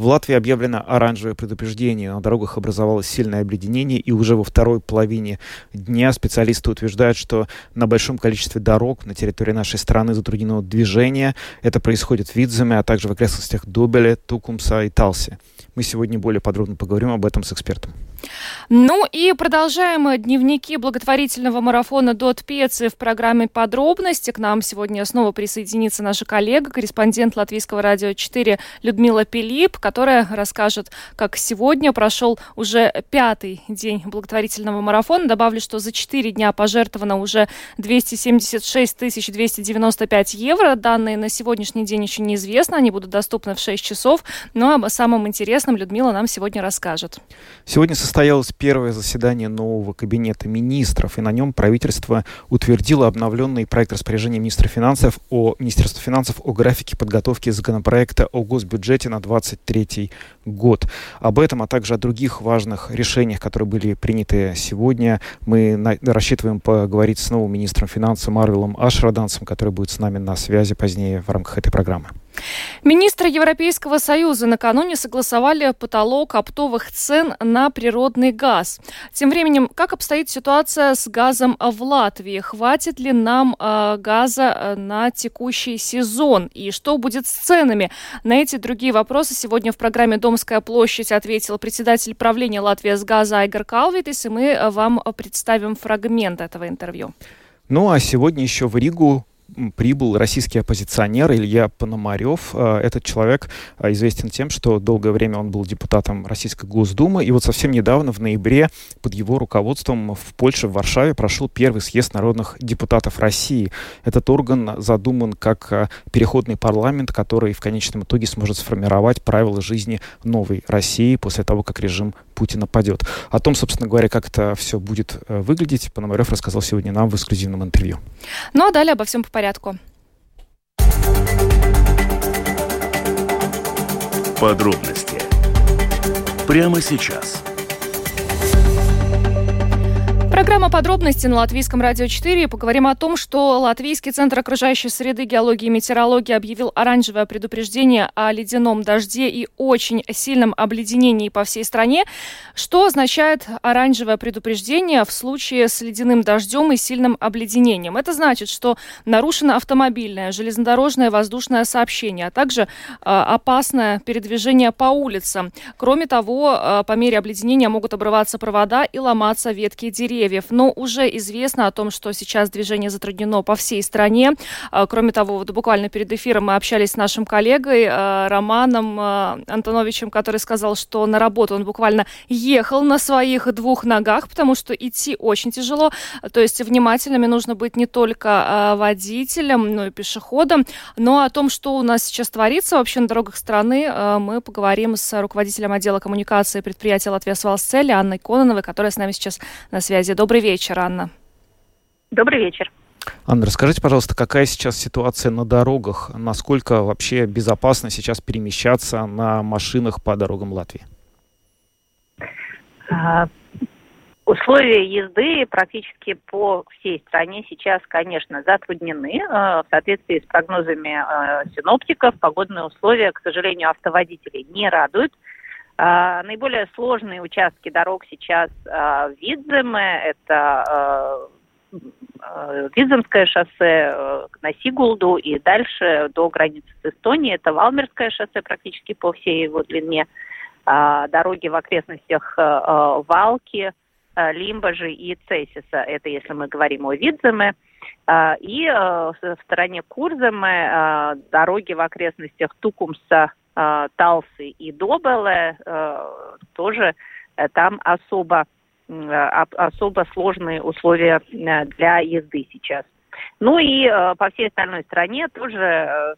В Латвии объявлено оранжевое предупреждение. На дорогах образовалось сильное обледенение, и уже во второй половине дня специалисты утверждают, что на большом количестве дорог на территории нашей страны затруднено движение. Это происходит в Видземе, а также в окрестностях Дубеле, Тукумса и Талси. Мы сегодня более подробно поговорим об этом с экспертом. Ну и продолжаем дневники благотворительного марафона «Дот Пеци» в программе «Подробности». К нам сегодня снова присоединится наша коллега, корреспондент Латвийского радио 4 Людмила Пилип, которая расскажет, как сегодня прошел уже пятый день благотворительного марафона. Добавлю, что за четыре дня пожертвовано уже 276 295 евро. Данные на сегодняшний день еще неизвестны, они будут доступны в 6 часов. Но об самом интересном Людмила нам сегодня расскажет. Сегодня состоялось первое заседание нового кабинета министров, и на нем правительство утвердило обновленный проект распоряжения министра финансов о Министерства финансов о графике подготовки законопроекта о госбюджете на 2023 год. Об этом, а также о других важных решениях, которые были приняты сегодня, мы на, рассчитываем поговорить с новым министром финансов Марвелом Ашрадансом, который будет с нами на связи позднее в рамках этой программы. Министры Европейского Союза накануне согласовали потолок оптовых цен на природный газ. Тем временем, как обстоит ситуация с газом в Латвии? Хватит ли нам э, газа э, на текущий сезон? И что будет с ценами? На эти другие вопросы сегодня в программе «Домская площадь» ответил председатель правления Латвии с газа Айгар Калвитис, и мы э, вам представим фрагмент этого интервью. Ну а сегодня еще в Ригу прибыл российский оппозиционер Илья Пономарев. А, этот человек а, известен тем, что долгое время он был депутатом Российской Госдумы, и вот совсем недавно, в ноябре, под его руководством в Польше, в Варшаве, прошел первый съезд народных депутатов России. Этот орган задуман как а, переходный парламент, который в конечном итоге сможет сформировать правила жизни новой России после того, как режим Путина падет. О том, собственно говоря, как это все будет э, выглядеть, Пономарев рассказал сегодня нам в эксклюзивном интервью. Ну а далее обо всем по порядку. Подробности прямо сейчас – Программа «Подробности» на Латвийском радио 4. Поговорим о том, что Латвийский центр окружающей среды, геологии и метеорологии объявил оранжевое предупреждение о ледяном дожде и очень сильном обледенении по всей стране. Что означает оранжевое предупреждение в случае с ледяным дождем и сильным обледенением? Это значит, что нарушено автомобильное, железнодорожное, воздушное сообщение, а также э, опасное передвижение по улицам. Кроме того, э, по мере обледенения могут обрываться провода и ломаться ветки деревьев деревьев. Но уже известно о том, что сейчас движение затруднено по всей стране. А, кроме того, вот буквально перед эфиром мы общались с нашим коллегой а, Романом а, Антоновичем, который сказал, что на работу он буквально ехал на своих двух ногах, потому что идти очень тяжело. То есть внимательными нужно быть не только водителем, но и пешеходом. Но о том, что у нас сейчас творится вообще на дорогах страны, мы поговорим с руководителем отдела коммуникации предприятия «Латвия Свалсцели» Анной Кононовой, которая с нами сейчас на связи. Добрый вечер, Анна. Добрый вечер. Анна, расскажите, пожалуйста, какая сейчас ситуация на дорогах? Насколько вообще безопасно сейчас перемещаться на машинах по дорогам Латвии? А, условия езды практически по всей стране сейчас, конечно, затруднены. А, в соответствии с прогнозами а, синоптиков, погодные условия, к сожалению, автоводителей не радуют. А, наиболее сложные участки дорог сейчас а, в Видземе, это а, Виземское шоссе на Сигулду и дальше до границы с Эстонией. Это Валмерское шоссе практически по всей его длине. Дороги в окрестностях Валки, Лимбажи и Цесиса. Это если мы говорим о Видземе. И в стороне Курземе дороги в окрестностях Тукумса, Э, Талсы и Добеле, э, тоже э, там особо, особо сложные условия для езды сейчас. Ну и по всей остальной стране тоже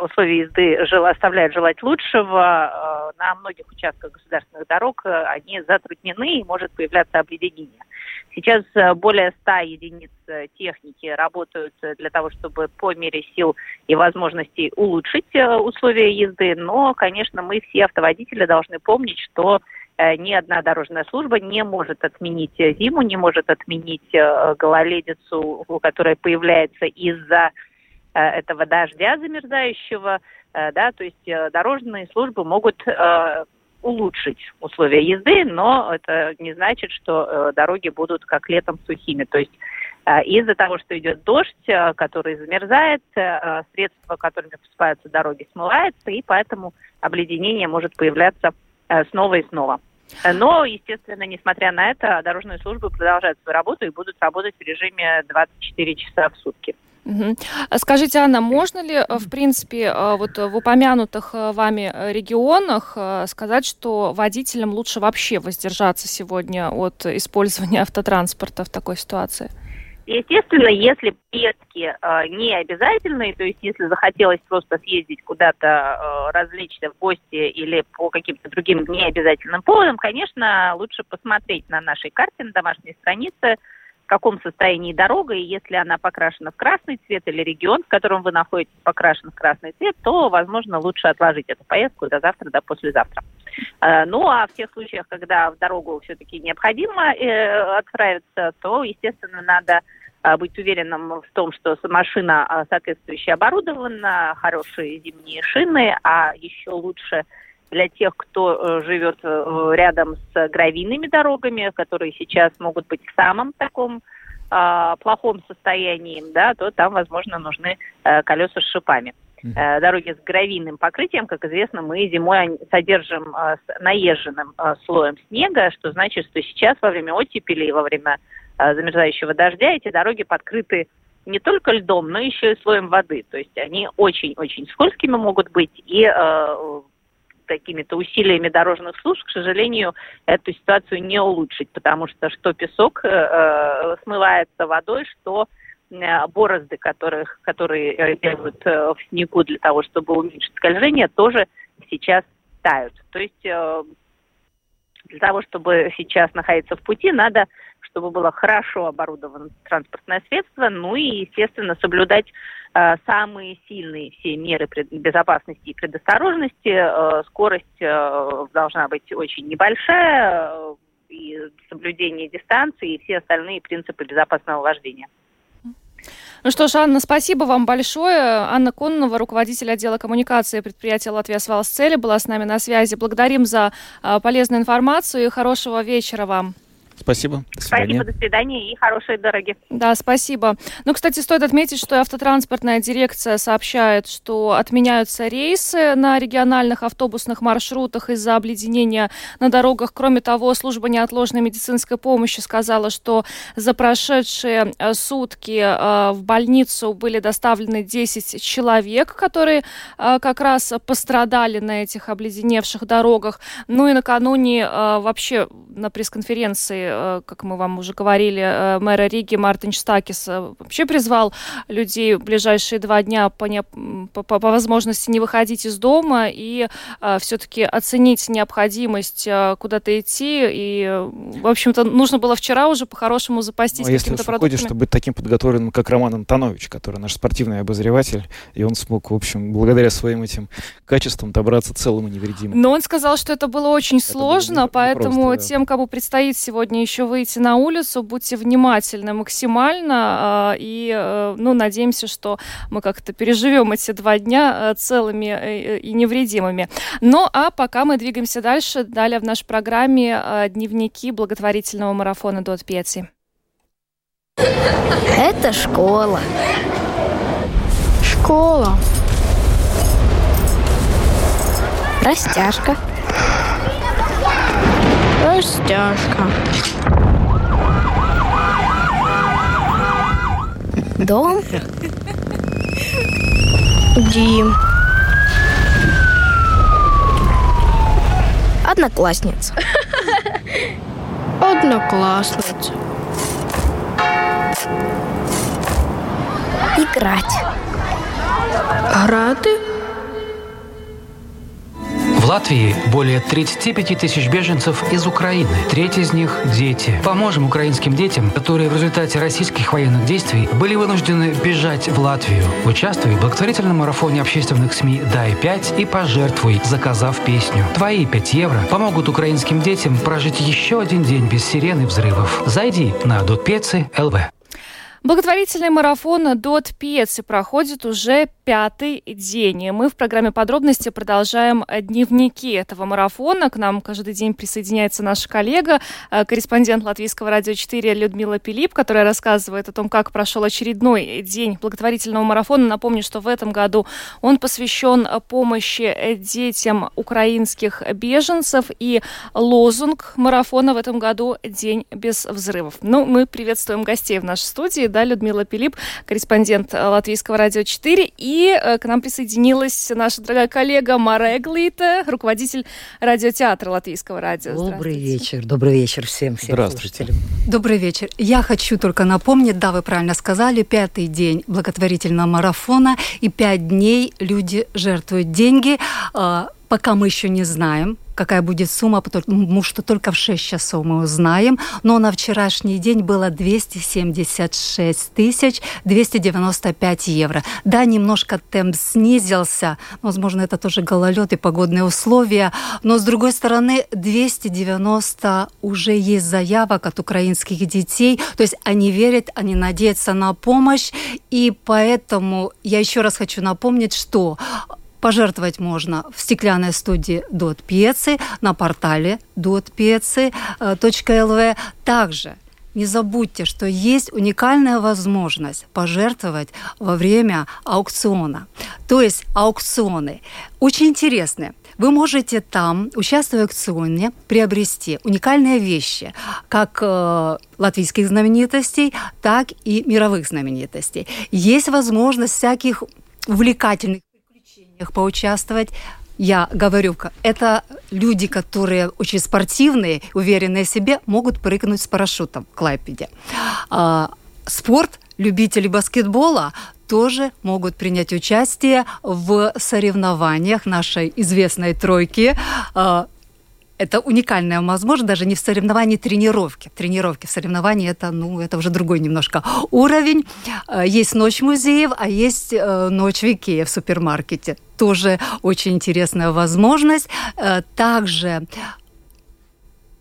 условия езды оставляют желать лучшего. на многих участках государственных дорог они затруднены и может появляться обледенение. Сейчас более 100 единиц техники работают для того, чтобы по мере сил и возможностей улучшить условия езды, но, конечно, мы все автоводители должны помнить, что Э, ни одна дорожная служба не может отменить зиму, не может отменить э, гололедицу, которая появляется из-за э, этого дождя замерзающего, да, то есть дорожные службы могут улучшить условия езды, но это не значит, что дороги будут как летом сухими. То есть из-за того, что идет дождь, который замерзает, средства, которыми посыпаются дороги, смываются, и поэтому обледенение может появляться снова и снова. Но, естественно, несмотря на это, дорожные службы продолжают свою работу и будут работать в режиме 24 часа в сутки. Угу. Скажите, Анна, можно ли, э, в принципе, э, вот в упомянутых э, вами регионах сказать, что водителям лучше вообще воздержаться сегодня от использования автотранспорта в такой ситуации? Естественно, если поездки э, не обязательные, то есть если захотелось просто съездить куда-то э, развлечься в гости или по каким-то другим необязательным поводам, конечно, лучше посмотреть на нашей карте, на домашней странице, каком состоянии дорога, и если она покрашена в красный цвет или регион, в котором вы находитесь, покрашен в красный цвет, то, возможно, лучше отложить эту поездку до завтра, до послезавтра. Э, ну, а в тех случаях, когда в дорогу все-таки необходимо э, отправиться, то, естественно, надо а, быть уверенным в том, что машина а, соответствующе оборудована, хорошие зимние шины, а еще лучше для тех, кто э, живет э, рядом с гравийными дорогами, которые сейчас могут быть в самом таком э, плохом состоянии, да, то там, возможно, нужны э, колеса с шипами. Э, дороги с гравийным покрытием, как известно, мы зимой содержим э, с наезженным э, слоем снега, что значит, что сейчас во время оттепели и во время Э, замерзающего дождя эти дороги подкрыты не только льдом, но еще и слоем воды. То есть они очень-очень скользкими могут быть и э, такими-то усилиями дорожных служб, к сожалению, эту ситуацию не улучшить, потому что что песок э, э смывается водой, что э, борозды, которые делают э, в снегу для того, чтобы уменьшить скольжение, тоже сейчас тают. То есть для того, чтобы сейчас находиться в пути, надо чтобы было хорошо оборудовано транспортное средство, ну и, естественно, соблюдать э, самые сильные все меры безопасности и предосторожности. Э, скорость э, должна быть очень небольшая, э, и соблюдение дистанции, и все остальные принципы безопасного вождения. Ну что ж, Анна, спасибо вам большое. Анна Коннова, руководитель отдела коммуникации предприятия «Латвия Свалсцели», была с нами на связи. Благодарим за э, полезную информацию и хорошего вечера вам. Спасибо. До свидания. Спасибо, до свидания и хорошей дороги. Да, спасибо. Ну, кстати, стоит отметить, что автотранспортная дирекция сообщает, что отменяются рейсы на региональных автобусных маршрутах из-за обледенения на дорогах. Кроме того, служба неотложной медицинской помощи сказала, что за прошедшие э, сутки э, в больницу были доставлены 10 человек, которые э, как раз пострадали на этих обледеневших дорогах. Ну и накануне вообще на пресс-конференции как мы вам уже говорили, э, мэра Риги Мартин Штакис э, вообще призвал людей в ближайшие два дня по, не, по, по возможности не выходить из дома и все-таки оценить необходимость куда-то идти. И, в общем-то, нужно было вчера уже по-хорошему запастись ну, а какими-то продуктами. Если чтобы быть таким подготовленным, как Роман Антонович, который наш спортивный обозреватель, и он смог, в общем, благодаря своим этим качествам добраться целым и невредимым. Но он сказал, что это было очень это сложно, было не, поэтому да. тем, кому предстоит сегодня еще выйти на улицу, будьте внимательны максимально а, и, э, ну, надеемся, что мы как-то переживем эти два дня э, целыми э, и невредимыми. Ну, а пока мы двигаемся дальше, далее в нашей программе дневники благотворительного марафона Дот Пети. Это школа. Школа. Растяжка. Растяжка. Дом. Дим. Одноклассница. Одноклассница. Играть. Грати. Латвии более 35 тысяч беженцев из Украины. Треть из них – дети. Поможем украинским детям, которые в результате российских военных действий были вынуждены бежать в Латвию. Участвуй в благотворительном марафоне общественных СМИ «Дай 5» и пожертвуй, заказав песню. Твои 5 евро помогут украинским детям прожить еще один день без сирены взрывов. Зайди на Дотпецы ЛВ. Благотворительный марафон «Дот Пьецы» проходит уже пятый день. Мы в программе подробности продолжаем дневники этого марафона. К нам каждый день присоединяется наша коллега, э, корреспондент Латвийского радио 4 Людмила Пилип, которая рассказывает о том, как прошел очередной день благотворительного марафона. Напомню, что в этом году он посвящен помощи детям украинских беженцев. И лозунг марафона в этом году «День без взрывов». Ну, мы приветствуем гостей в нашей студии да, Людмила Пилип, корреспондент э, Латвийского радио 4, и э, к нам присоединилась наша дорогая коллега Мара Эглита, руководитель радиотеатра Латвийского радио. Добрый вечер, добрый вечер всем, всем Здравствуйте. слушателям. Добрый вечер. Я хочу только напомнить, да, вы правильно сказали, пятый день благотворительного марафона, и пять дней люди жертвуют деньги. А, Пока мы еще не знаем, какая будет сумма, потому что только в 6 часов мы узнаем. Но на вчерашний день было 276 тысяч 295 евро. Да, немножко темп снизился. Возможно, это тоже гололед и погодные условия. Но, с другой стороны, 290 уже есть заявок от украинских детей. То есть они верят, они надеются на помощь. И поэтому я еще раз хочу напомнить, что Пожертвовать можно в стеклянной студии Дот на портале dotpiece.lv. Также не забудьте, что есть уникальная возможность пожертвовать во время аукциона. То есть аукционы очень интересные. Вы можете там, участвуя в аукционе, приобрести уникальные вещи, как э, латвийских знаменитостей, так и мировых знаменитостей. Есть возможность всяких увлекательных поучаствовать. Я говорю, это люди, которые очень спортивные, уверенные в себе, могут прыгнуть с парашютом в Клайпеде. А, спорт, любители баскетбола тоже могут принять участие в соревнованиях нашей известной тройки а, это уникальная возможность даже не в соревновании, тренировки. Тренировки в соревновании это, ну, это уже другой немножко уровень. Э, есть ночь музеев, а есть э, ночь Викея в супермаркете. Тоже очень интересная возможность. Э, также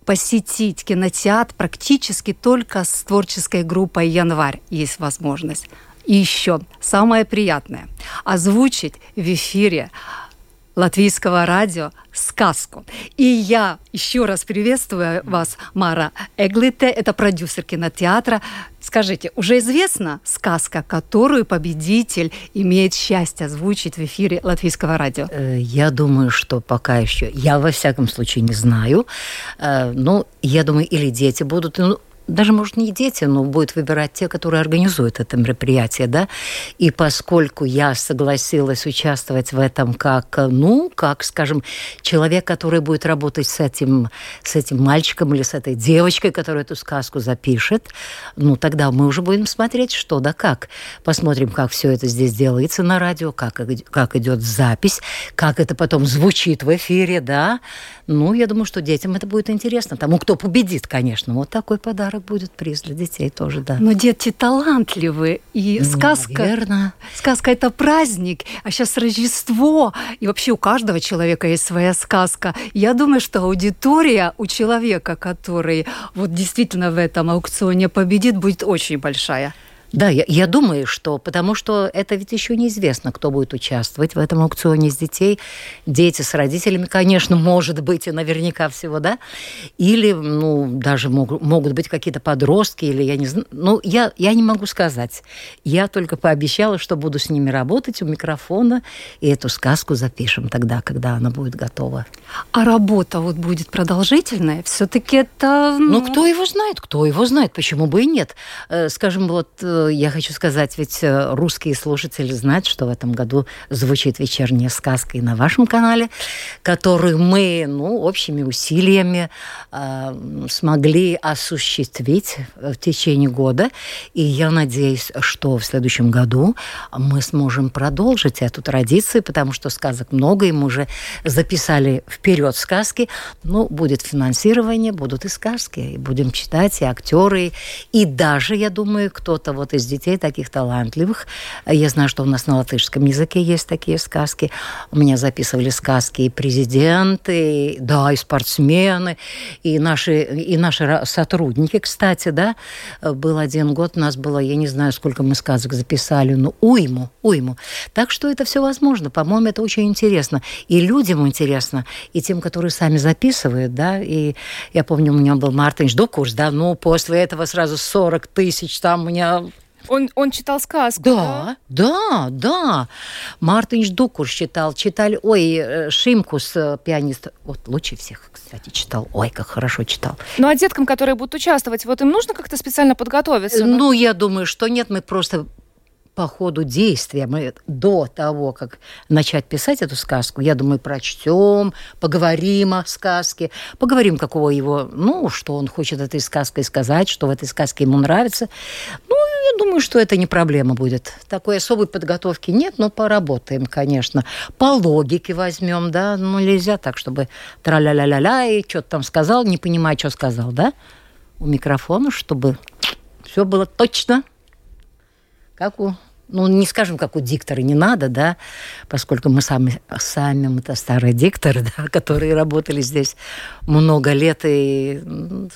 посетить кинотеатр практически только с творческой группой «Январь» есть возможность. И еще самое приятное – озвучить в эфире латвийского радио сказку. И я еще раз приветствую вас, Мара Эглите, это продюсер кинотеатра. Скажите, уже известна сказка, которую победитель имеет счастье озвучить в эфире латвийского радио? Э, я думаю, что пока еще, я во всяком случае не знаю, э, но я думаю, или дети будут, ну, даже, может, не дети, но будет выбирать те, которые организуют это мероприятие, да. И поскольку я согласилась участвовать в этом как, ну, как, скажем, человек, который будет работать с этим, с этим мальчиком или с этой девочкой, которая эту сказку запишет, ну, тогда мы уже будем смотреть, что да как. Посмотрим, как все это здесь делается на радио, как, как идет запись, как это потом звучит в эфире, да. Ну, я думаю, что детям это будет интересно. Тому, кто победит, конечно. Вот такой подарок будет приз для детей тоже, да. Но дети талантливые. И ну, сказка... Наверное. Сказка – это праздник. А сейчас Рождество. И вообще у каждого человека есть своя сказка. Я думаю, что аудитория у человека, который вот действительно в этом аукционе победит, будет очень большая. Да, я, я думаю, что потому что это ведь еще неизвестно, кто будет участвовать в этом аукционе с детей. Дети с родителями, конечно, может быть, и наверняка всего, да. Или, ну, даже могут, могут быть какие-то подростки, или я не знаю. Ну, я, я не могу сказать. Я только пообещала, что буду с ними работать у микрофона, и эту сказку запишем тогда, когда она будет готова. А работа вот будет продолжительная? Все-таки это... Ну, ну, кто его знает? Кто его знает? Почему бы и нет? Э, скажем, вот э, я хочу сказать, ведь э, русские слушатели знают, что в этом году звучит вечерняя сказка и на вашем канале, который мы, ну, общими усилиями э, смогли осуществить в течение года. И я надеюсь, что в следующем году мы сможем продолжить эту традицию, потому что сказок много, и мы уже записали вперед сказки. Ну, будет финансирование, будут и сказки, и будем читать, и актеры, и даже, я думаю, кто-то вот из детей таких талантливых, я знаю, что у нас на латышском языке есть такие сказки, у меня записывали сказки и президенты, да, и спортсмены, и наши, и наши сотрудники, кстати, да, был один год, у нас было, я не знаю, сколько мы сказок записали, но уйму, уйму. Так что это все возможно. По-моему, это очень интересно. И людям интересно, и тем, которые сами записывают, да, и я помню, у меня был Мартин Ждукурс, да, ну, после этого сразу 40 тысяч там у меня он, он читал сказку, да? Да, да, да. Мартин Дукур читал, читали, ой, э, Шимкус, э, пианист, вот лучше всех, кстати, читал. Ой, как хорошо читал. Ну, а деткам, которые будут участвовать, вот им нужно как-то специально подготовиться? Ну, я думаю, что нет, мы просто по ходу действия, мы до того, как начать писать эту сказку, я думаю, прочтем, поговорим о сказке, поговорим, какого его, ну, что он хочет этой сказкой сказать, что в этой сказке ему нравится. Ну, я думаю, что это не проблема будет. Такой особой подготовки нет, но поработаем, конечно. По логике возьмем, да, ну, нельзя так, чтобы тра-ля-ля-ля-ля, и что-то там сказал, не понимая, что сказал, да, у микрофона, чтобы все было точно, как у ну, не скажем, как у диктора, не надо, да, поскольку мы сами, сами мы-то старые дикторы, да, которые работали здесь много лет и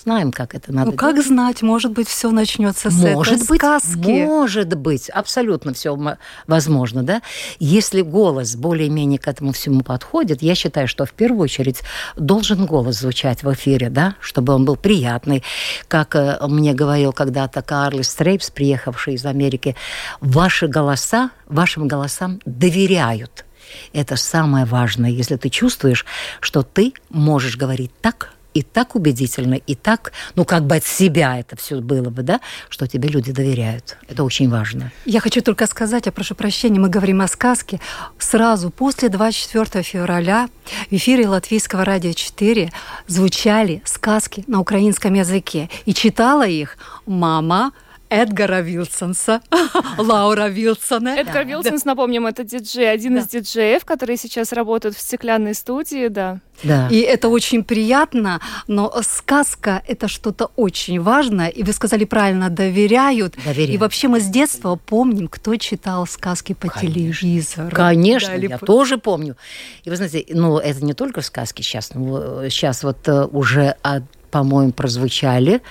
знаем, как это надо. Ну, как делать. знать, может быть, все начнется с может этой быть, сказки. Может быть, абсолютно все возможно, да. Если голос более-менее к этому всему подходит, я считаю, что в первую очередь должен голос звучать в эфире, да, чтобы он был приятный. Как э, мне говорил когда-то Карл Стрейпс, приехавший из Америки, ваши ваши голоса, вашим голосам доверяют. Это самое важное, если ты чувствуешь, что ты можешь говорить так, и так убедительно, и так, ну, как бы от себя это все было бы, да, что тебе люди доверяют. Это очень важно. Я хочу только сказать, я прошу прощения, мы говорим о сказке. Сразу после 24 февраля в эфире Латвийского радио 4 звучали сказки на украинском языке. И читала их мама Эдгара Вилсонса, Лаура Вилсона. Эдгар Вилсонс, напомним, это диджей, один из диджеев, которые сейчас работают в стеклянной студии, да. Да. И это очень приятно, но сказка – это что-то очень важное. И вы сказали правильно, доверяют. доверяют. И вообще мы с детства помним, кто читал сказки по Конечно. телевизору. Конечно, Дали я по... тоже помню. И вы знаете, ну, это не только сказки сейчас. Ну, сейчас вот э, уже от по-моему, прозвучали.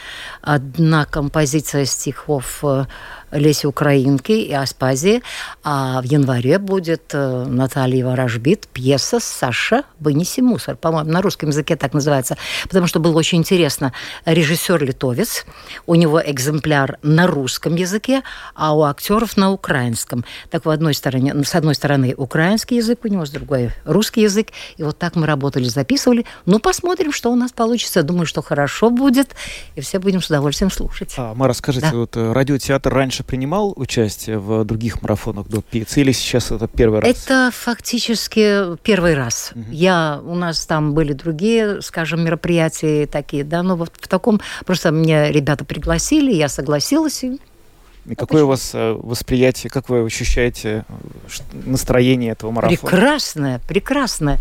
Одна композиция стихов э, Леси Украинки и Аспазии. А в январе будет э, Наталья Ворожбит, пьеса «Саша, вынеси мусор». По-моему, на русском языке так называется. Потому что было очень интересно. Режиссер литовец, у него экземпляр на русском языке, а у актеров на украинском. Так в одной стороне, с одной стороны украинский язык у него, с другой русский язык. И вот так мы работали, записывали. Ну, посмотрим, что у нас получится. Думаю, что хорошо будет, и все будем с удовольствием слушать. А, Мара, скажите, да. вот э, радиотеатр раньше раньше принимал участие в других марафонах до ПИЦ или сейчас это первый раз? Это фактически первый раз. Угу. Я, у нас там были другие, скажем, мероприятия такие, да, но вот в таком, просто меня ребята пригласили, я согласилась, и и какое у вас э, восприятие, как вы ощущаете э, настроение этого марафона? Прекрасное, прекрасное.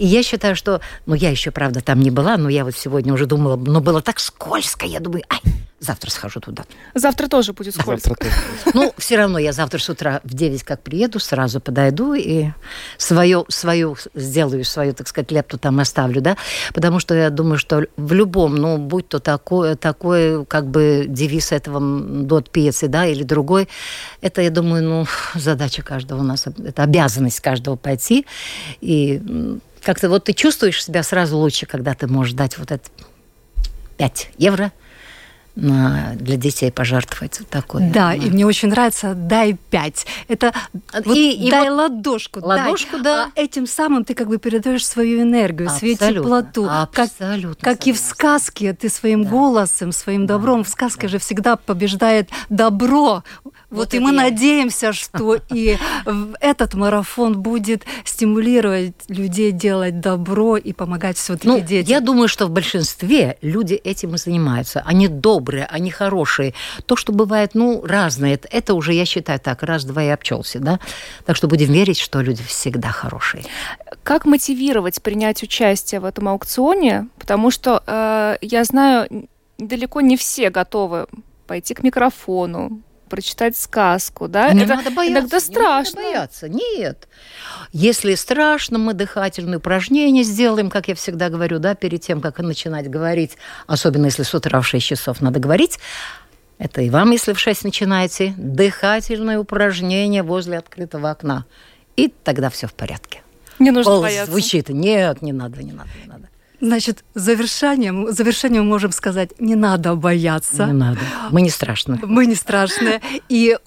И я считаю, что, ну, я еще, правда, там не была, но я вот сегодня уже думала, но было так скользко, я думаю, ай, Завтра схожу туда. Завтра тоже будет скользко. Завтра тоже. Ну, все равно я завтра с утра в 9 как приеду, сразу подойду и свою, свою сделаю, свою, так сказать, лепту там оставлю, да, потому что я думаю, что в любом, ну, будь то такой, такой как бы девиз этого дот пьесы, да, или другой, это, я думаю, ну, задача каждого у нас, это обязанность каждого пойти, и как-то вот ты чувствуешь себя сразу лучше, когда ты можешь дать вот это 5 евро – для детей пожертвовать вот такое. Да, и мне очень нравится «дай пять». Это вот и, и дай вот ладошку. Ладошку, дай. да. А этим самым ты как бы передаешь свою энергию, свою теплоту. Абсолютно. Как, как и в сказке, ты своим да. голосом, своим добром. Да. В сказке да. же всегда побеждает добро Вот, и мы я- надеемся, что и этот марафон будет стимулировать людей делать добро и помогать все-таки Ну, детям. я думаю, что в большинстве люди этим и занимаются. Они добрые, они хорошие. То, что бывает, ну, разное, это, это уже, я считаю, так, раз-два и обчелся, да? Так что будем верить, что люди всегда хорошие. Как мотивировать принять участие в этом аукционе? Потому что э, я знаю, далеко не все готовы пойти к микрофону, прочитать сказку, да? Не Это надо бояться. иногда не страшно. надо бояться. Нет. Если страшно, мы дыхательные упражнения сделаем, как я всегда говорю, да, перед тем, как начинать говорить, особенно если с утра в 6 часов надо говорить. Это и вам, если в 6 начинаете, дыхательное упражнение возле открытого окна. И тогда все в порядке. Не нужно Голос бояться. звучит. Нет, не надо, не надо, не надо. Значит, завершением, завершением можем сказать, не надо бояться. Не надо. Мы не страшны. Мы не страшные. И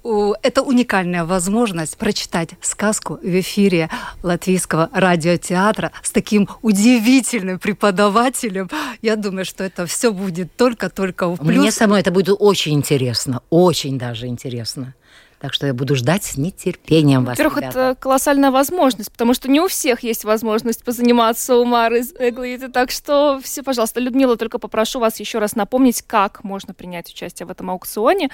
это уникальная возможность прочитать сказку в эфире Латвийского радиотеатра с таким удивительным преподавателем. Я думаю, что это все будет только-только в плюс. Мне самой это будет очень интересно. Очень даже интересно. Так что я буду ждать с нетерпением вас, Во-первых, ребята. это колоссальная возможность, потому что не у всех есть возможность позаниматься у Мары Эглиты. Так что все, пожалуйста, Людмила, только попрошу вас еще раз напомнить, как можно принять участие в этом аукционе.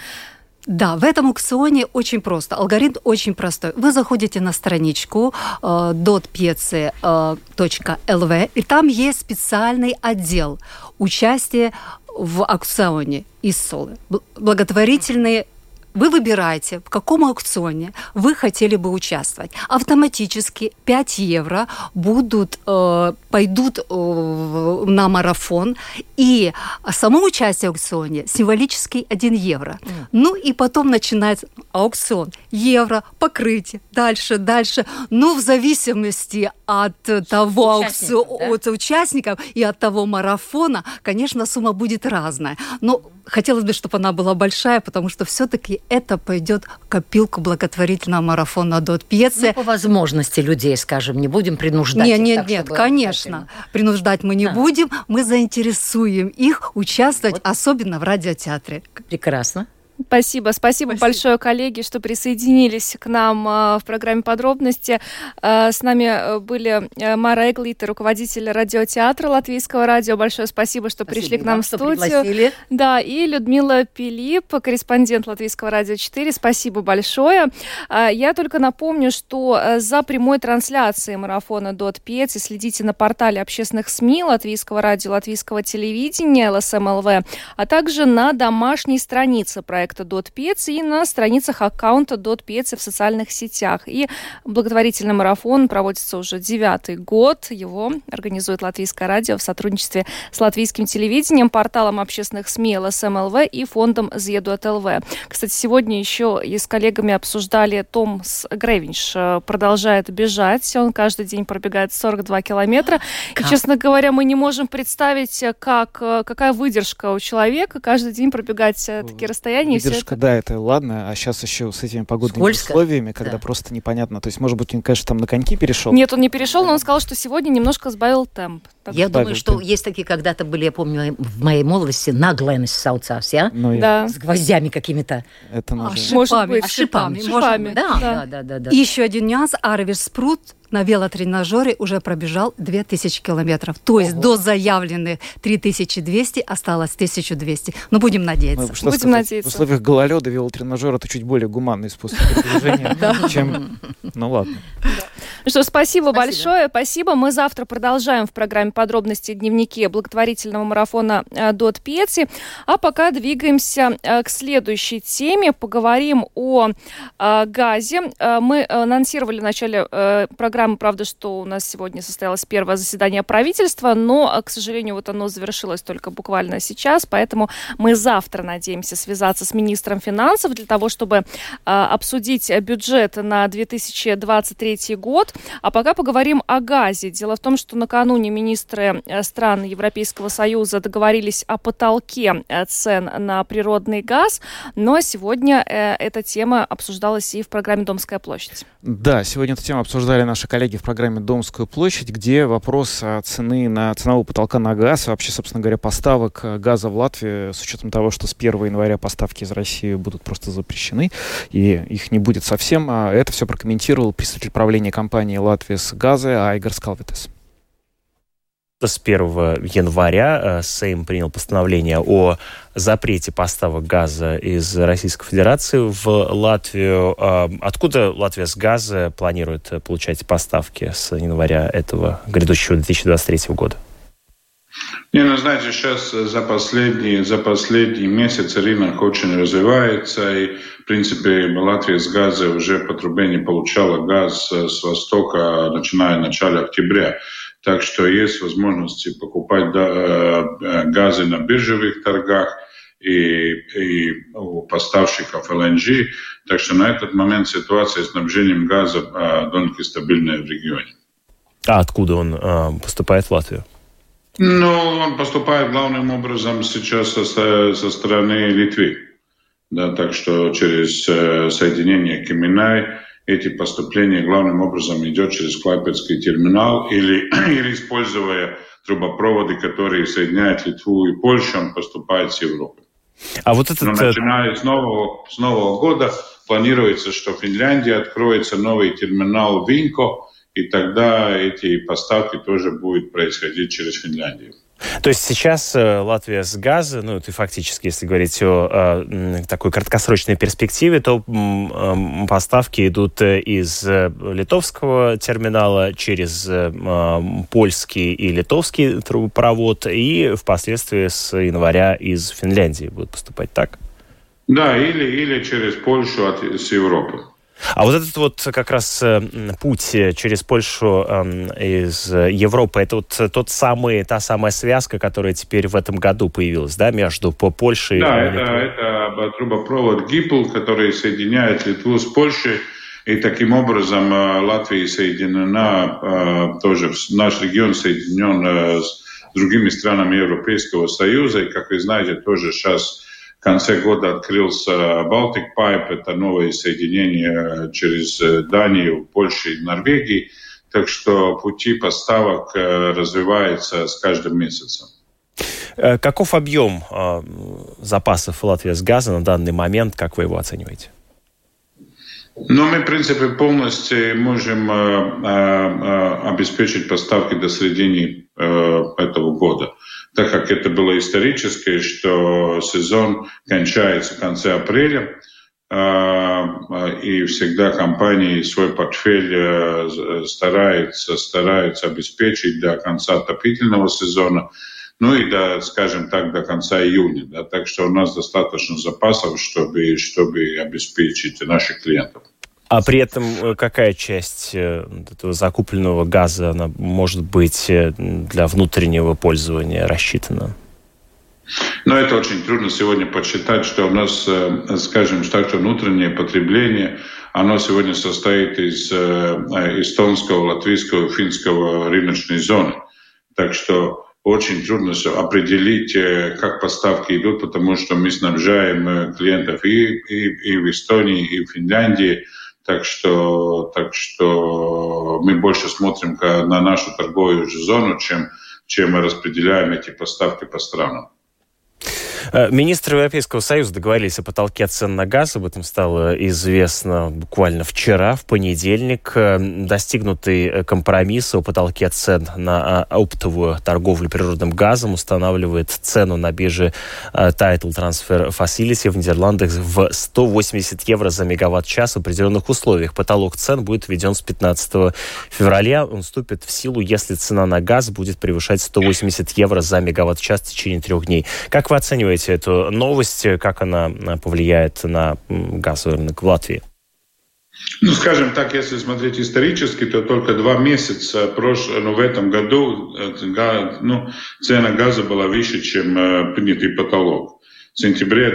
Да, в этом аукционе очень просто. Алгоритм очень простой. Вы заходите на страничку э, dotpc.lv, и там есть специальный отдел участия в аукционе из Солы. Бл- Благотворительные вы выбираете, в каком аукционе вы хотели бы участвовать. Автоматически 5 евро будут, э, пойдут э, на марафон, и само участие в аукционе символический 1 евро. Ну и потом начинается аукцион. Евро, покрытие, дальше, дальше. Ну, в зависимости от того аукциона, да? от участников и от того марафона, конечно, сумма будет разная. Но хотелось бы, чтобы она была большая, потому что все-таки это пойдет в копилку благотворительного марафона Дот Ну, Пьеце. по возможности людей, скажем, не будем принуждать. Нет, их нет, так, нет, конечно. Принуждать мы не Да. будем. Мы заинтересуем их участвовать, особенно в радиотеатре. Прекрасно. Спасибо, спасибо, Спасибо. большое, коллеги, что присоединились к нам э, в программе подробности. Э, с нами э, были э, Мара Эглит, руководитель радиотеатра Латвийского радио. Большое спасибо, что пришли к нам в что студию. пригласили. Да, и Людмила Пилип, корреспондент Латвийского радио 4. Спасибо большое. А, Я только напомню, что э, за прямой трансляцией марафона Дот Пец и следите на портале общественных СМИ Латвийского радио, Латвийского телевидения ЛСМЛВ, а также на домашней странице проекта Дот Пец и на страницах аккаунта Дот Пец в социальных сетях. И благотворительный марафон проводится уже девятый год. Его организует Латвийское радио в сотрудничестве с латвийским телевидением, порталом общественных СМИ ЛСМЛВ и фондом Зедуат ЛВ. Кстати, сегодня еще и с коллегами обсуждали Томс Гревинш. э, Продолжает бежать. Он каждый день пробегает 42 километра. И, Как? честно говоря, мы не можем представить, э, как, э, какая выдержка у человека каждый день пробегать такие расстояния. Всё Выдержка, это. да, это ладно, а сейчас еще с этими погодными Скользко. условиями, когда Да. просто непонятно. То есть, может быть, он, конечно, там на коньки перешел. Нет, он не перешел, но он сказал, что сегодня немножко сбавил темп. Так Я думаю, что ты- есть такие когда-то были, я помню, в моей молодости наглость сауцас, я? Ну, я- Да. С гвоздями какими-то. это А, нужно. шип- Может Шипами, быть, а шипами, шипами. может Шипами. быть. Да, Да. да, да, да. да. И еще один нюанс. Арвиш Спрут на велотренажере уже пробежал 2000 километров. То есть Ого. до заявленных 3200 осталось 1200. Но будем надеяться. Ну, что Будем сказать, надеяться. В условиях гололеда велотренажер это чуть более гуманный способ передвижения, чем... Ну ладно. Ну что, спасибо, Спасибо. большое, спасибо. Мы завтра продолжаем в программе подробности дневники благотворительного марафона э, Дот Пеци. А пока двигаемся э, к следующей теме. Поговорим о э, газе. Мы анонсировали в начале программы, правда, что у нас сегодня состоялось первое заседание правительства, но, к сожалению, вот оно завершилось только буквально сейчас, поэтому мы завтра надеемся связаться с министром финансов для того, чтобы обсудить бюджет на 2023 год. А пока поговорим о газе. Дело в том, что накануне министр министры стран Европейского Союза договорились о потолке цен на природный газ, но сегодня эта тема обсуждалась и в программе «Домская площадь». Да, сегодня эту тему обсуждали наши коллеги в программе «Домскую площадь», где вопрос цены на ценового потолка на газ, вообще, собственно говоря, поставок газа в Латвию, с учетом того, что с 1 января поставки из России будут просто запрещены, и их не будет совсем. А это все прокомментировал представитель правления компании «Латвия с газа» Айгар Скалвитес. С 1 января э, Сейм принял постановление о запрете поставок газа из Российской Федерации в Латвию. Э, откуда Латвия с газа планирует получать поставки с января этого грядущего 2023 года? Не, ну знаете, сейчас за последние, за последние месяцы рынок очень развивается, и, в принципе, Латвия с газа уже потребление получала газ с востока, начиная с начала октября. Так что есть возможности покупать э, газы на биржевых торгах и, и у поставщиков ЛНЖ. Так что на этот момент ситуация с снабжением газа э, довольно стабильная в регионе. А откуда он э, поступает в Латвию? Ну, он поступает главным образом сейчас со, со стороны Литвы. Да, так что через э, соединение Кеминай эти поступления главным образом идет через Клайпецкий терминал или, или используя трубопроводы, которые соединяют Литву и Польшу, он поступает с Европы. А вот этот... Но э, начиная с нового, с нового года планируется, что в Финляндии откроется новый терминал Винко, и тогда эти поставки тоже будут происходить через Финляндию. То есть сейчас э, Латвия с газа, ну, это фактически, если говорить о э, такой краткосрочной перспективе, то э, поставки идут э, из э, литовского терминала через э, польский и литовский трубопровод, и впоследствии с января из Финляндии будут поступать, так? Да, или, или через Польшу от, с Европы. А вот этот вот как раз э, путь э, через Польшу эм, из Европы, это вот тот самый, та самая связка, которая теперь в этом году появилась, да, между по Польшей да, и это, это трубопровод ГИПЛ, который соединяет Литву с Польшей. И таким образом э, Латвия соединена, тоже наш регион соединен с другими странами Европейского Союза. И, как вы знаете, тоже сейчас конце года открылся Baltic Pipe, это новое соединение через Данию, Польшу и Норвегию. Так что пути поставок э, развиваются с каждым месяцем. Э, каков объем э, запасов Латвии с газа на данный момент, как вы его оцениваете? Ну, мы, в принципе, полностью можем э, э, обеспечить поставки до середины э, этого года так как это было историческое, что сезон кончается в конце апреля, а, и всегда компании свой портфель э, стараются, стараются обеспечить до конца отопительного сезона, ну и до, скажем так, до конца июня. Да, так что у нас достаточно запасов, чтобы, чтобы обеспечить наших клиентов. А при этом э, какая часть э, этого закупленного газа она может быть э, для внутреннего пользования рассчитана? Но это очень трудно сегодня подсчитать, что у нас, скажем так, что внутреннее потребление, оно сегодня состоит из эстонского, латвийского, финского рыночной зоны. Так что очень трудно определить, как поставки идут, потому что мы снабжаем клиентов и, и, и в Эстонии, и в Финляндии – так что, так что мы больше смотрим на нашу торговую зону, чем, чем мы распределяем эти поставки по странам. Э, министры Европейского Союза договорились о потолке цен на газ. Об этом стало известно буквально вчера, в понедельник. Э, достигнутый э, компромисс о потолке цен на оптовую торговлю природным газом устанавливает цену на бирже Title Transfer Facility в Нидерландах в 180 евро за мегаватт-час в определенных условиях. Потолок цен будет введен с 15 февраля. Он вступит в силу, если цена на газ будет превышать 180 евро за мегаватт-час в течение трех дней. Как вы оцениваете оцениваете эту новость? Как она э, повлияет на газовый рынок в Латвии? Ну, скажем так, если смотреть исторически, то только два месяца прош... ну, в этом году э, ну, цена газа была выше, чем э, принятый потолок. В сентябре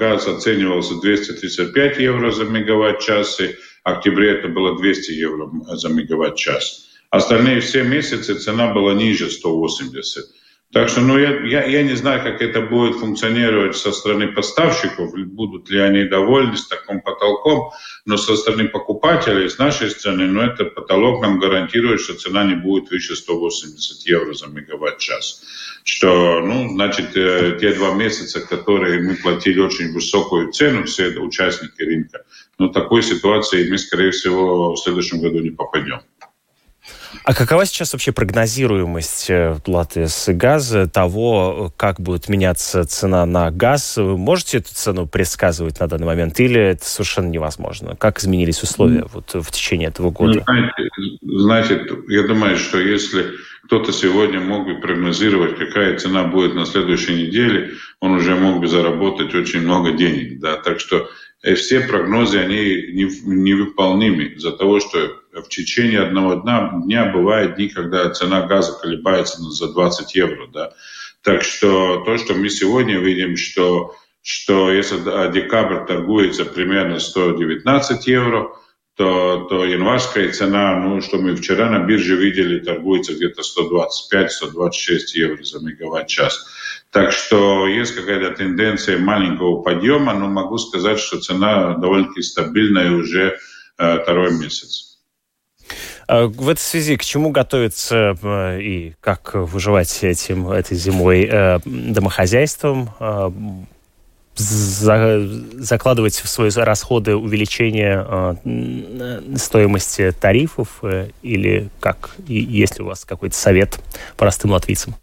газ оценивался 235 евро за мегаватт-час, и в октябре это было 200 евро за мегаватт-час. Остальные все месяцы цена была ниже 180. Так что ну, я, я, я не знаю, как это будет функционировать со стороны поставщиков, будут ли они довольны с таким потолком, но со стороны покупателей, с нашей стороны, ну, этот потолок нам гарантирует, что цена не будет выше 180 евро за мегаватт-час. Что, ну, значит, э, те два месяца, которые мы платили очень высокую цену, все участники рынка, ну, такой ситуации мы, скорее всего, в следующем году не попадем. А какова сейчас вообще прогнозируемость э, Латвии газа, того, как будет меняться цена на газ? Вы можете эту цену предсказывать на данный момент или это совершенно невозможно? Как изменились условия вот, в течение этого года? Ну, знаете, знаете, я думаю, что если кто-то сегодня мог бы прогнозировать, какая цена будет на следующей неделе, он уже мог бы заработать очень много денег. Да? Так что все прогнозы, они невыполнимы из-за того, что в течение одного дня, дня бывают дни, когда цена газа колебается за 20 евро. Да? Так что то, что мы сегодня видим, что, что если декабрь торгуется примерно 119 евро, то, то январская цена, ну, что мы вчера на бирже видели, торгуется где-то 125-126 евро за мегаватт-час. Так что есть какая-то тенденция маленького подъема, но могу сказать, что цена довольно-таки стабильная уже э, второй месяц. А в этой связи к чему готовиться э, и как выживать этим, этой зимой э, домохозяйством? За, закладывать в свои расходы увеличение э, стоимости тарифов э, или как? И есть ли у вас какой-то совет простым латвийцам?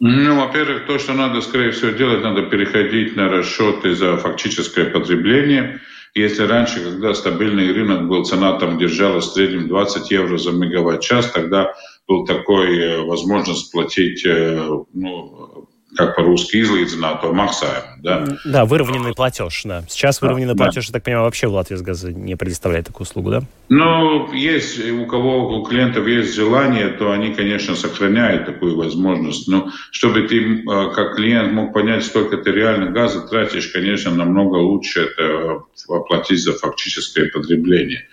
Ну, во-первых, то, что надо, скорее всего, делать, надо переходить на расчеты за фактическое потребление. Если раньше, когда стабильный рынок был, цена там держалась в среднем 20 евро за мегаватт-час, тогда был такой э, возможность платить э, ну, как по-русски излīdzināto а то максаем, да? Да, выровненный платеж, да. Сейчас выровненный да, платеж, я так понимаю, вообще в Латвии с газа не предоставляет такую услугу, да? Ну, есть, у кого, у клиентов есть желание, то они, конечно, сохраняют такую возможность. Но чтобы ты, а, как клиент, мог понять, сколько ты реально газа тратишь, конечно, намного лучше это оплатить за фактическое потребление.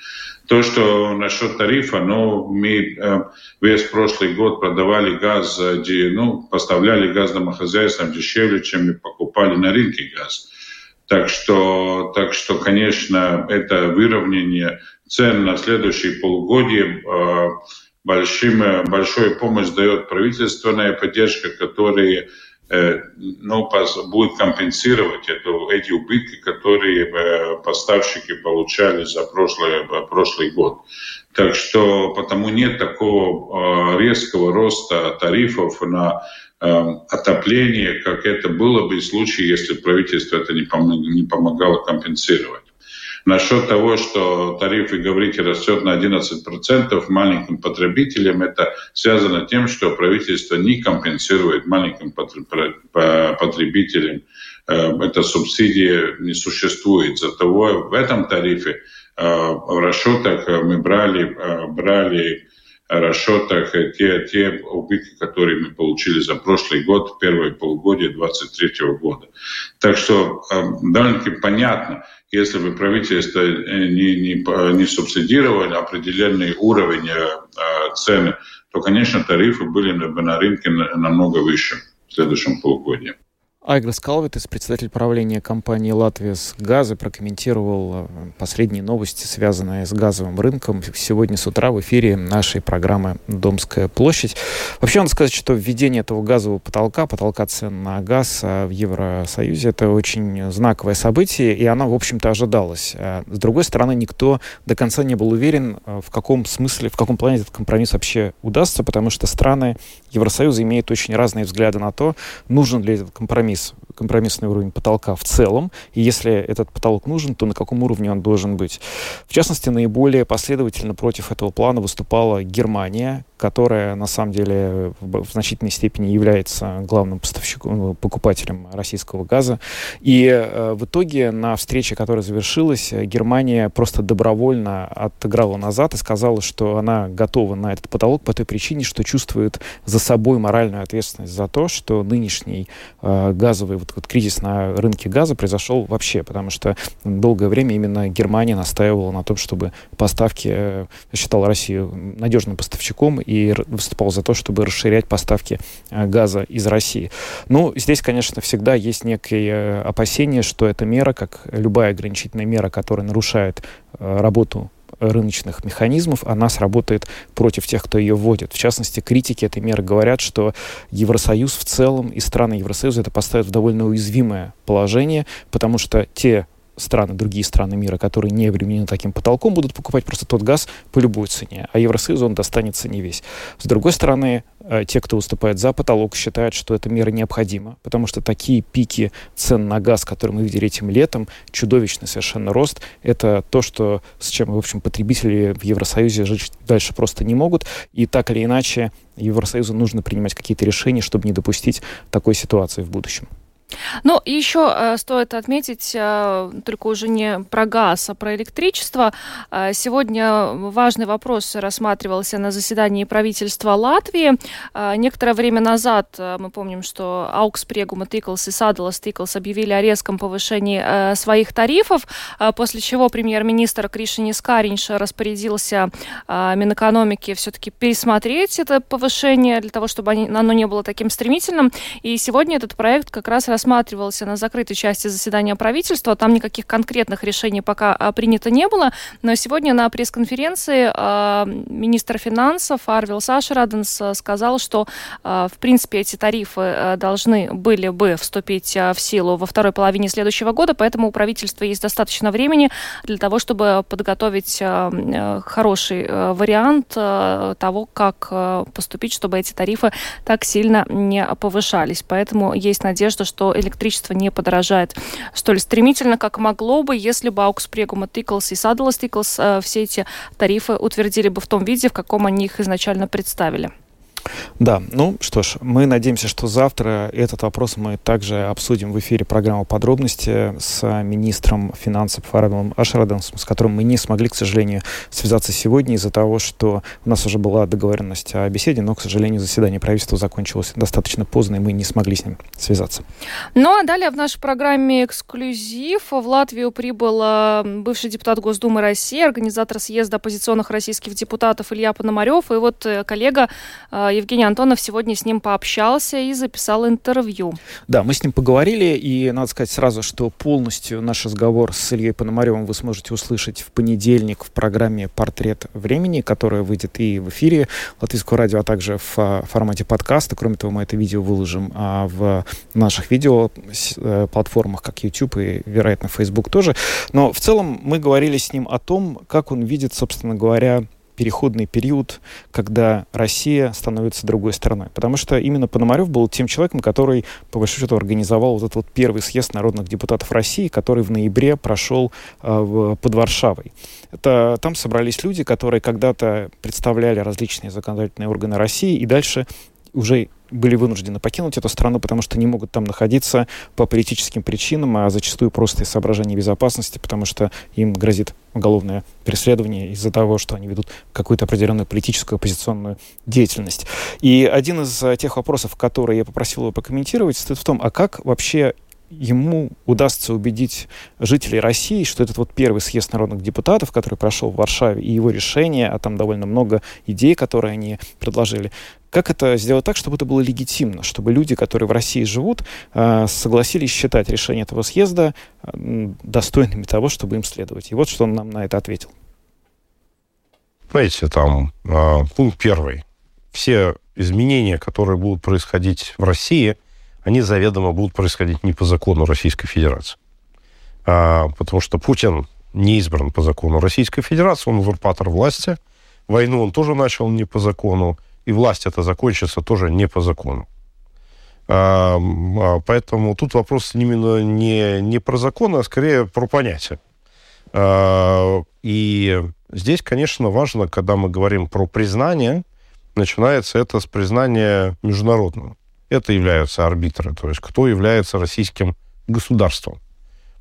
То, что насчет тарифа, ну, мы э, весь прошлый год продавали газ, ну, поставляли газ домохозяйствам дешевле, чем мы покупали на рынке газ. Так что, так что, конечно, это выровнение цен на следующие полугодие э, большим, большую помощь дает правительственная поддержка, которая Э, ну, будет компенсировать эту, эти убытки, которые э, поставщики получали за прошлый, э, прошлый год. Так что потому нет такого резкого роста тарифов на отопление, как это было бы в случае, если правительство это не помогало компенсировать. Насчет того, что тарифы, говорите, растет на 11% маленьким потребителям, это связано тем, что правительство не компенсирует маленьким потребителям. Э, эта субсидия не существует. Зато в этом тарифе э, в расчетах мы брали, э, брали расчетах те, те убытки, которые мы получили за прошлый год, первое полугодие 2023 года. Так что довольно-таки понятно, если бы правительство э, не, не, не субсидировало определенный уровень э, цены, то, конечно, тарифы были бы на рынке намного выше в следующем полугодии. Айграс Калвитес, председатель правления компании «Латвия с газа», прокомментировал э, последние новости, связанные с газовым рынком, сегодня с утра в эфире нашей программы «Домская площадь». Вообще, надо сказать, что введение этого газового потолка, потолка цен на газ а в Евросоюзе, это очень знаковое событие, и оно, в общем-то, ожидалось. А с другой стороны, никто до конца не был уверен, э, в каком смысле, в каком плане этот компромисс вообще удастся, потому что страны Евросоюза имеют очень разные взгляды на то, нужен ли этот компромисс, компромиссный уровень потолка в целом, и если этот потолок нужен, то на каком уровне он должен быть. В частности, наиболее последовательно против этого плана выступала Германия, которая на самом деле в значительной степени является главным поставщиком, ну, покупателем российского газа. И э, в итоге на встрече, которая завершилась, Германия просто добровольно отыграла назад и сказала, что она готова на этот потолок по той причине, что чувствует за собой моральную ответственность за то, что нынешний э, газовый вот, вот кризис на рынке газа произошел вообще, потому что долгое время именно Германия настаивала на том, чтобы поставки, э, считала Россию надежным поставщиком и выступала за то, чтобы расширять поставки э, газа из России. Ну, здесь, конечно, всегда есть некое опасение, что эта мера, как любая ограничительная мера, которая нарушает работу рыночных механизмов, она сработает против тех, кто ее вводит. В частности, критики этой меры говорят, что Евросоюз в целом и страны Евросоюза это поставят в довольно уязвимое положение, потому что те страны, другие страны мира, которые не обременены таким потолком, будут покупать просто тот газ по любой цене, а Евросоюзу он достанется не весь. С другой стороны, э, те, кто выступает за потолок, считают, что эта мера необходима, потому что такие пики цен на газ, которые мы видели этим летом, чудовищный совершенно рост, это то, что, с чем, в общем, потребители в Евросоюзе жить дальше просто не могут, и так или иначе Евросоюзу нужно принимать какие-то решения, чтобы не допустить такой ситуации в будущем. Ну, еще э, стоит отметить, э, только уже не про газ, а про электричество. Э, сегодня важный вопрос рассматривался на заседании правительства Латвии. Э, некоторое время назад э, мы помним, что Аукспрегума Тиклс и Садалас Тиклс объявили о резком повышении э, своих тарифов, э, после чего премьер-министр Кришинис Каринш распорядился э, Минэкономики все-таки пересмотреть это повышение для того, чтобы они, оно не было таким стремительным. И сегодня этот проект как раз рассматривался на закрытой части заседания правительства. Там никаких конкретных решений пока а, принято не было. Но сегодня на пресс-конференции а, министр финансов Арвил Сашраденс а, сказал, что в принципе эти тарифы должны были бы вступить в силу во второй половине следующего года, поэтому у правительства есть достаточно времени для того, чтобы подготовить хороший вариант того, как поступить, чтобы эти тарифы так сильно не повышались. Поэтому есть надежда, что что электричество не подорожает столь стремительно, как могло бы, если бы Аукспрегума Тиклс и Садалас Тиклс э, все эти тарифы утвердили бы в том виде, в каком они их изначально представили. Да, ну что ж, мы надеемся, что завтра этот вопрос мы также обсудим в эфире программы «Подробности» с министром финансов Фарадом Ашрадом, с которым мы не смогли, к сожалению, связаться сегодня из-за того, что у нас уже была договоренность о беседе, но, к сожалению, заседание правительства закончилось достаточно поздно, и мы не смогли с ним связаться. Ну а далее в нашей программе «Эксклюзив» в Латвию прибыл э, бывший депутат Госдумы России, организатор съезда оппозиционных российских депутатов Илья Пономарев, и вот э, коллега э, Евгений Антонов сегодня с ним пообщался и записал интервью. Да, мы с ним поговорили, и надо сказать сразу, что полностью наш разговор с Ильей Пономаревым вы сможете услышать в понедельник в программе «Портрет времени», которая выйдет и в эфире Латвийского радио, а также в а, формате подкаста. Кроме того, мы это видео выложим а, в наших видео э, платформах, как YouTube и, вероятно, Facebook тоже. Но в целом мы говорили с ним о том, как он видит, собственно говоря, переходный период, когда Россия становится другой страной. Потому что именно Пономарев был тем человеком, который, по большому счету, организовал вот этот вот первый съезд народных депутатов России, который в ноябре прошел э, под Варшавой. Это, там собрались люди, которые когда-то представляли различные законодательные органы России и дальше уже были вынуждены покинуть эту страну, потому что не могут там находиться по политическим причинам, а зачастую просто из соображений безопасности, потому что им грозит уголовное преследование из-за того, что они ведут какую-то определенную политическую оппозиционную деятельность. И один из э, тех вопросов, которые я попросил его прокомментировать, стоит в том, а как вообще ему удастся убедить жителей России, что этот вот первый съезд народных депутатов, который прошел в Варшаве, и его решение, а там довольно много идей, которые они предложили, как это сделать так, чтобы это было легитимно, чтобы люди, которые в России живут, э, согласились считать решение этого съезда достойными того, чтобы им следовать. И вот что он нам на это ответил. Знаете, там э, пункт первый. Все изменения, которые будут происходить в России – они заведомо будут происходить не по закону Российской Федерации. А, потому что Путин не избран по закону Российской Федерации, он узурпатор власти. Войну он тоже начал не по закону, и власть это закончится тоже не по закону. А, а, поэтому тут вопрос именно не, не про закон, а скорее про понятие. А, и здесь, конечно, важно, когда мы говорим про признание, начинается это с признания международного это являются арбитры, то есть кто является российским государством.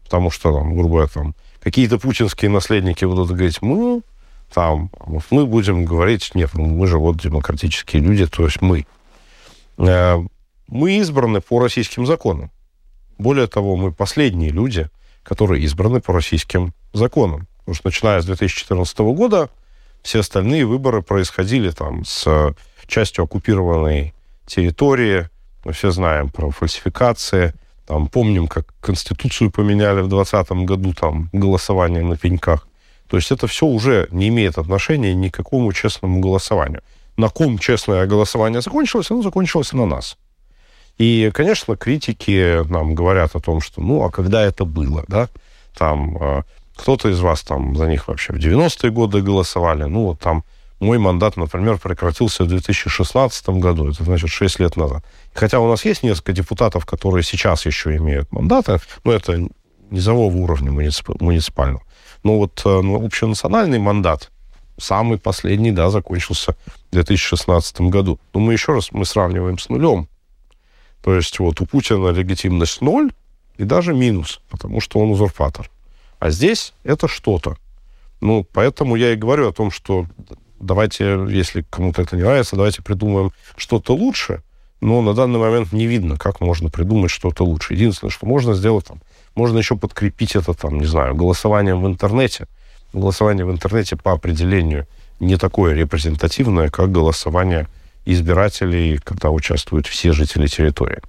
Потому что, там, грубо говоря, там, какие-то путинские наследники будут говорить, мы там, мы будем говорить, нет, ну, мы же вот демократические люди, то есть мы. Э, мы избраны по российским законам. Более того, мы последние люди, которые избраны по российским законам. Потому что начиная с 2014 года все остальные выборы происходили там с частью оккупированной территории. Мы все знаем про фальсификации. Там помним, как Конституцию поменяли в 2020 году, там голосование на пеньках. То есть это все уже не имеет отношения ни к какому честному голосованию. На ком честное голосование закончилось, оно закончилось на нас. И, конечно, критики нам говорят о том, что, ну, а когда это было, да? Там э, кто-то из вас там за них вообще в 90-е годы голосовали. Ну, вот там мой мандат, например, прекратился в 2016 году, это значит 6 лет назад. Хотя у нас есть несколько депутатов, которые сейчас еще имеют мандаты, но это низового уровня муниципального. Но вот э, ну, общенациональный мандат, самый последний, да, закончился в 2016 году. Но мы еще раз, мы сравниваем с нулем. То есть вот у Путина легитимность ноль и даже минус, потому что он узурпатор. А здесь это что-то. Ну, поэтому я и говорю о том, что давайте, если кому-то это не нравится, давайте придумаем что-то лучше. Но на данный момент не видно, как можно придумать что-то лучше. Единственное, что можно сделать, там, можно еще подкрепить это, там, не знаю, голосованием в интернете. Голосование в интернете по определению не такое репрезентативное, как голосование избирателей, когда участвуют все жители территории.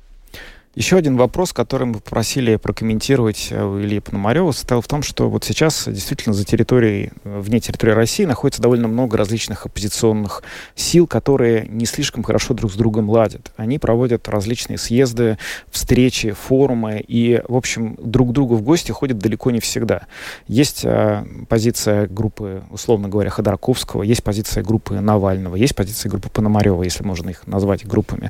Еще один вопрос, который мы попросили прокомментировать э, у Ильи Пономарева, состоял в том, что вот сейчас действительно за территорией, э, вне территории России находится довольно много различных оппозиционных сил, которые не слишком хорошо друг с другом ладят. Они проводят различные съезды, встречи, форумы и, в общем, друг к другу в гости ходят далеко не всегда. Есть э, позиция группы, условно говоря, Ходорковского, есть позиция группы Навального, есть позиция группы Пономарева, если можно их назвать группами.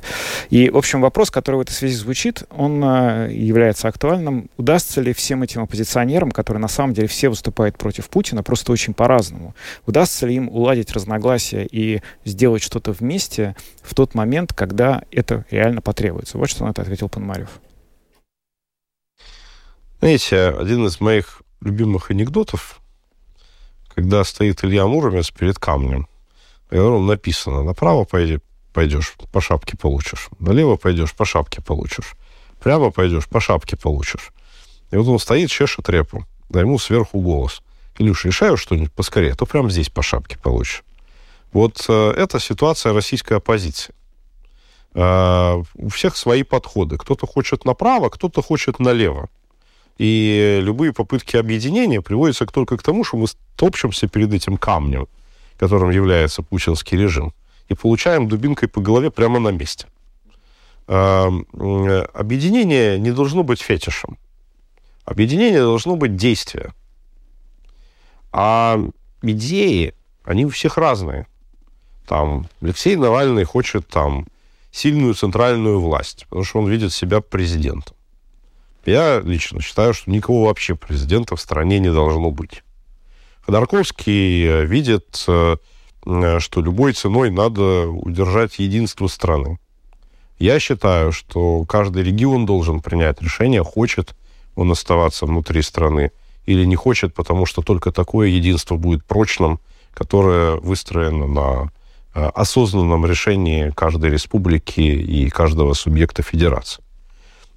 И, в общем, вопрос, который в этой связи звучит, звучит, он а, является актуальным. Удастся ли всем этим оппозиционерам, которые на самом деле все выступают против Путина, просто очень по-разному, удастся ли им уладить разногласия и сделать что-то вместе в тот момент, когда это реально потребуется? Вот что на это ответил Пономарев. Знаете, один из моих любимых анекдотов, когда стоит Илья Муромец перед камнем, и он написано, направо пойди, пойдешь, по шапке получишь. Налево пойдешь, по шапке получишь. Прямо пойдешь, по шапке получишь. И вот он стоит, чешет репу. Да ему сверху голос. Илюш, решаю что-нибудь поскорее, а то прямо здесь по шапке получишь. Вот э, это ситуация российской оппозиции. Э, у всех свои подходы. Кто-то хочет направо, кто-то хочет налево. И любые попытки объединения приводятся только к тому, что мы топчемся перед этим камнем, которым является путинский режим, и получаем дубинкой по голове прямо на месте. Объединение не должно быть фетишем. Объединение должно быть действие. А идеи, они у всех разные. Там Алексей Навальный хочет там сильную центральную власть, потому что он видит себя президентом. Я лично считаю, что никого вообще президента в стране не должно быть. Ходорковский э, видит, э, э, что любой ценой надо удержать единство страны. Я считаю, что каждый регион должен принять решение, хочет он оставаться внутри страны или не хочет, потому что только такое единство будет прочным, которое выстроено на э, осознанном решении каждой республики и каждого субъекта федерации.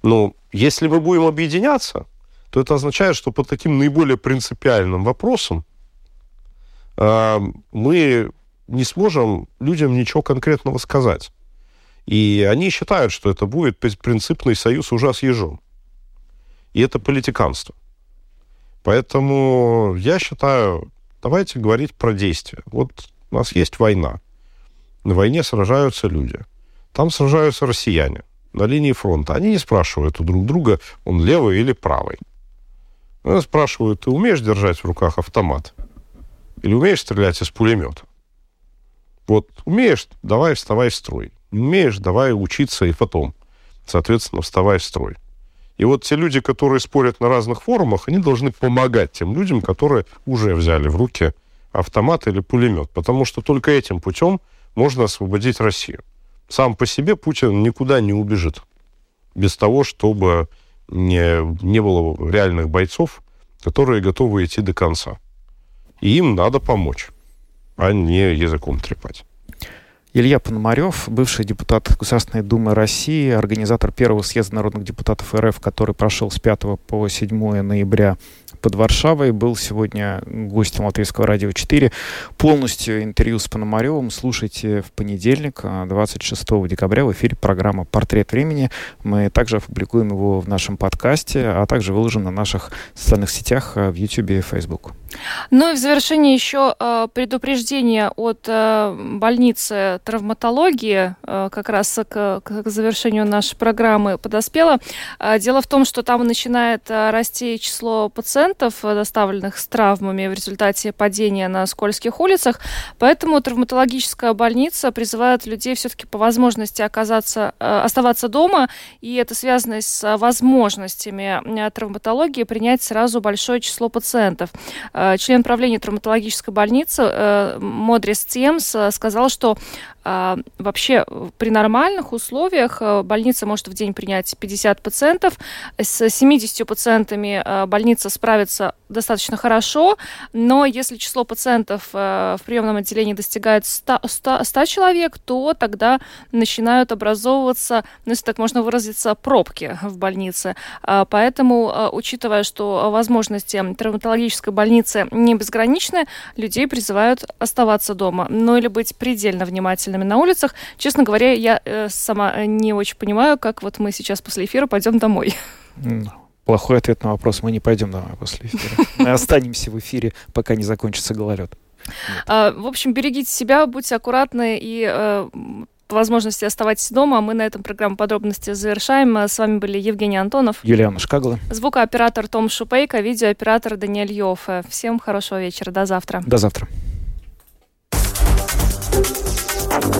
Но если мы будем объединяться, то это означает, что по таким наиболее принципиальным вопросам э, мы не сможем людям ничего конкретного сказать. И они считают, что это будет принципный союз уже с ежом. И это политиканство. Поэтому я считаю, давайте говорить про действия. Вот у нас есть война. На войне сражаются люди. Там сражаются россияне на линии фронта. Они не спрашивают у друг друга, он левый или правый. Они спрашивают, ты умеешь держать в руках автомат? Или умеешь стрелять из пулемета? Вот умеешь, давай вставай в строй. Не умеешь, давай учиться и потом, соответственно, вставай в строй. И вот те люди, которые спорят на разных форумах, они должны помогать тем людям, которые уже взяли в руки автомат или пулемет, потому что только этим путем можно освободить Россию. Сам по себе Путин никуда не убежит без того, чтобы не, не было реальных бойцов, которые готовы идти до конца. И им надо помочь, а не языком трепать. Илья Пономарев, бывший депутат Государственной Думы России, организатор первого съезда народных депутатов РФ, который прошел с 5 по 7 ноября под Варшавой, был сегодня гостем Латвийского радио 4. Полностью интервью с Пономаревым слушайте в понедельник, 26 декабря, в эфире программа «Портрет времени». Мы также опубликуем его в нашем подкасте, а также выложим на наших социальных сетях в YouTube и Facebook. Ну и в завершение еще э, предупреждение от больницы травматологии, э, как раз к, к завершению нашей программы подоспело. Дело в том, что там начинает расти число пациентов, доставленных с травмами в результате падения на скользких улицах, поэтому травматологическая больница призывает людей все-таки по возможности оказаться, оставаться дома, и это связано с возможностями травматологии принять сразу большое число пациентов. Э, член правления травматологической больницы э, Модрис Тиемс э, сказал, что а, вообще при нормальных условиях э, больница может в день принять 50 пациентов. С 70 пациентами э, больница справится достаточно хорошо, но если число пациентов э, в приемном отделении достигает 100, 100, 100 человек, то тогда начинают образовываться, ну, если так можно выразиться, пробки в больнице. А, поэтому, учитывая, что возможности травматологической больницы не безграничны, людей призывают оставаться дома, ну или быть предельно внимательными внимательными на улицах. Честно говоря, я э, сама не очень понимаю, как вот мы сейчас после эфира пойдем домой. Плохой ответ на вопрос. Мы не пойдем домой после эфира. Мы останемся в эфире, пока не закончится гололед. А, в общем, берегите себя, будьте аккуратны и э, по возможности оставайтесь дома. Мы на этом программу подробности завершаем. С вами были Евгений Антонов, Юлиана Шкагла, звукооператор Том Шупейко, видеооператор Даниэль Йов. Всем хорошего вечера. До завтра. До завтра.